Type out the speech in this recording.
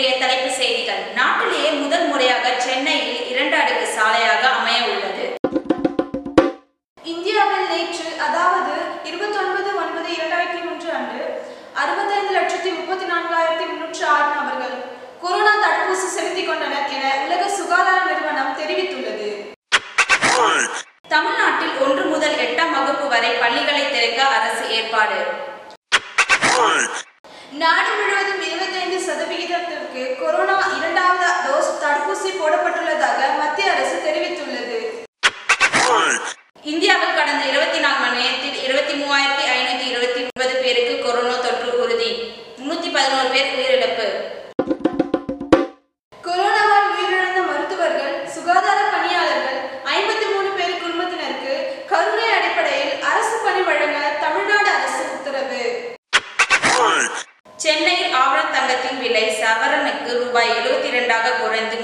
இன்றைய தலைப்பு செய்திகள். நாட்டிலேயே முதல் முறையாக சென்னையில் இரண்டு அடுக்கு சாலையாக அமைய உள்ளது. இந்தியாவில் நேற்று அதாவது இருபத்தொன்பது ஒன்பது இரண்டாயிரத்தி மூன்று அன்று அறுபத்தைந்து லட்சத்தி முப்பத்தி நான்காயிரத்தி முன்னூற்று ஆறு நபர்கள் கொரோனா தடுப்பூசி செலுத்திக் கொண்டனர் என உலக சுகாதார நிறுவனம் தெரிவித்துள்ளது. தமிழ்நாட்டில் ஒன்று முதல் எட்டாம் வகுப்பு வரை பள்ளிகளை திறக்க அரசு ஏற்பாடு. நாடு முழுவதும் இருபத்தைந்து சதவிகிதத்திற்கு கொரோனா இரண்டாவது டோஸ் தடுப்பூசி போடப்பட்டுள்ளதாக மத்திய அரசு தெரிவித்துள்ளது. இந்தியாவில் கடந்த இருபத்தி நாலு மணி நேரத்தில் இருபத்தி மூவாயிரத்தி ஐநூத்தி இருபத்தி ஒன்பது பேருக்கு கொரோனா தொற்று உறுதி. முன்னூத்தி பதினோரு பேர் உயிரிழப்பு. சென்னையில் ஆபரண தங்கத்தின் விலை சவரனுக்கு ரூபாய் எழுபத்தி இரண்டாக குறைந்து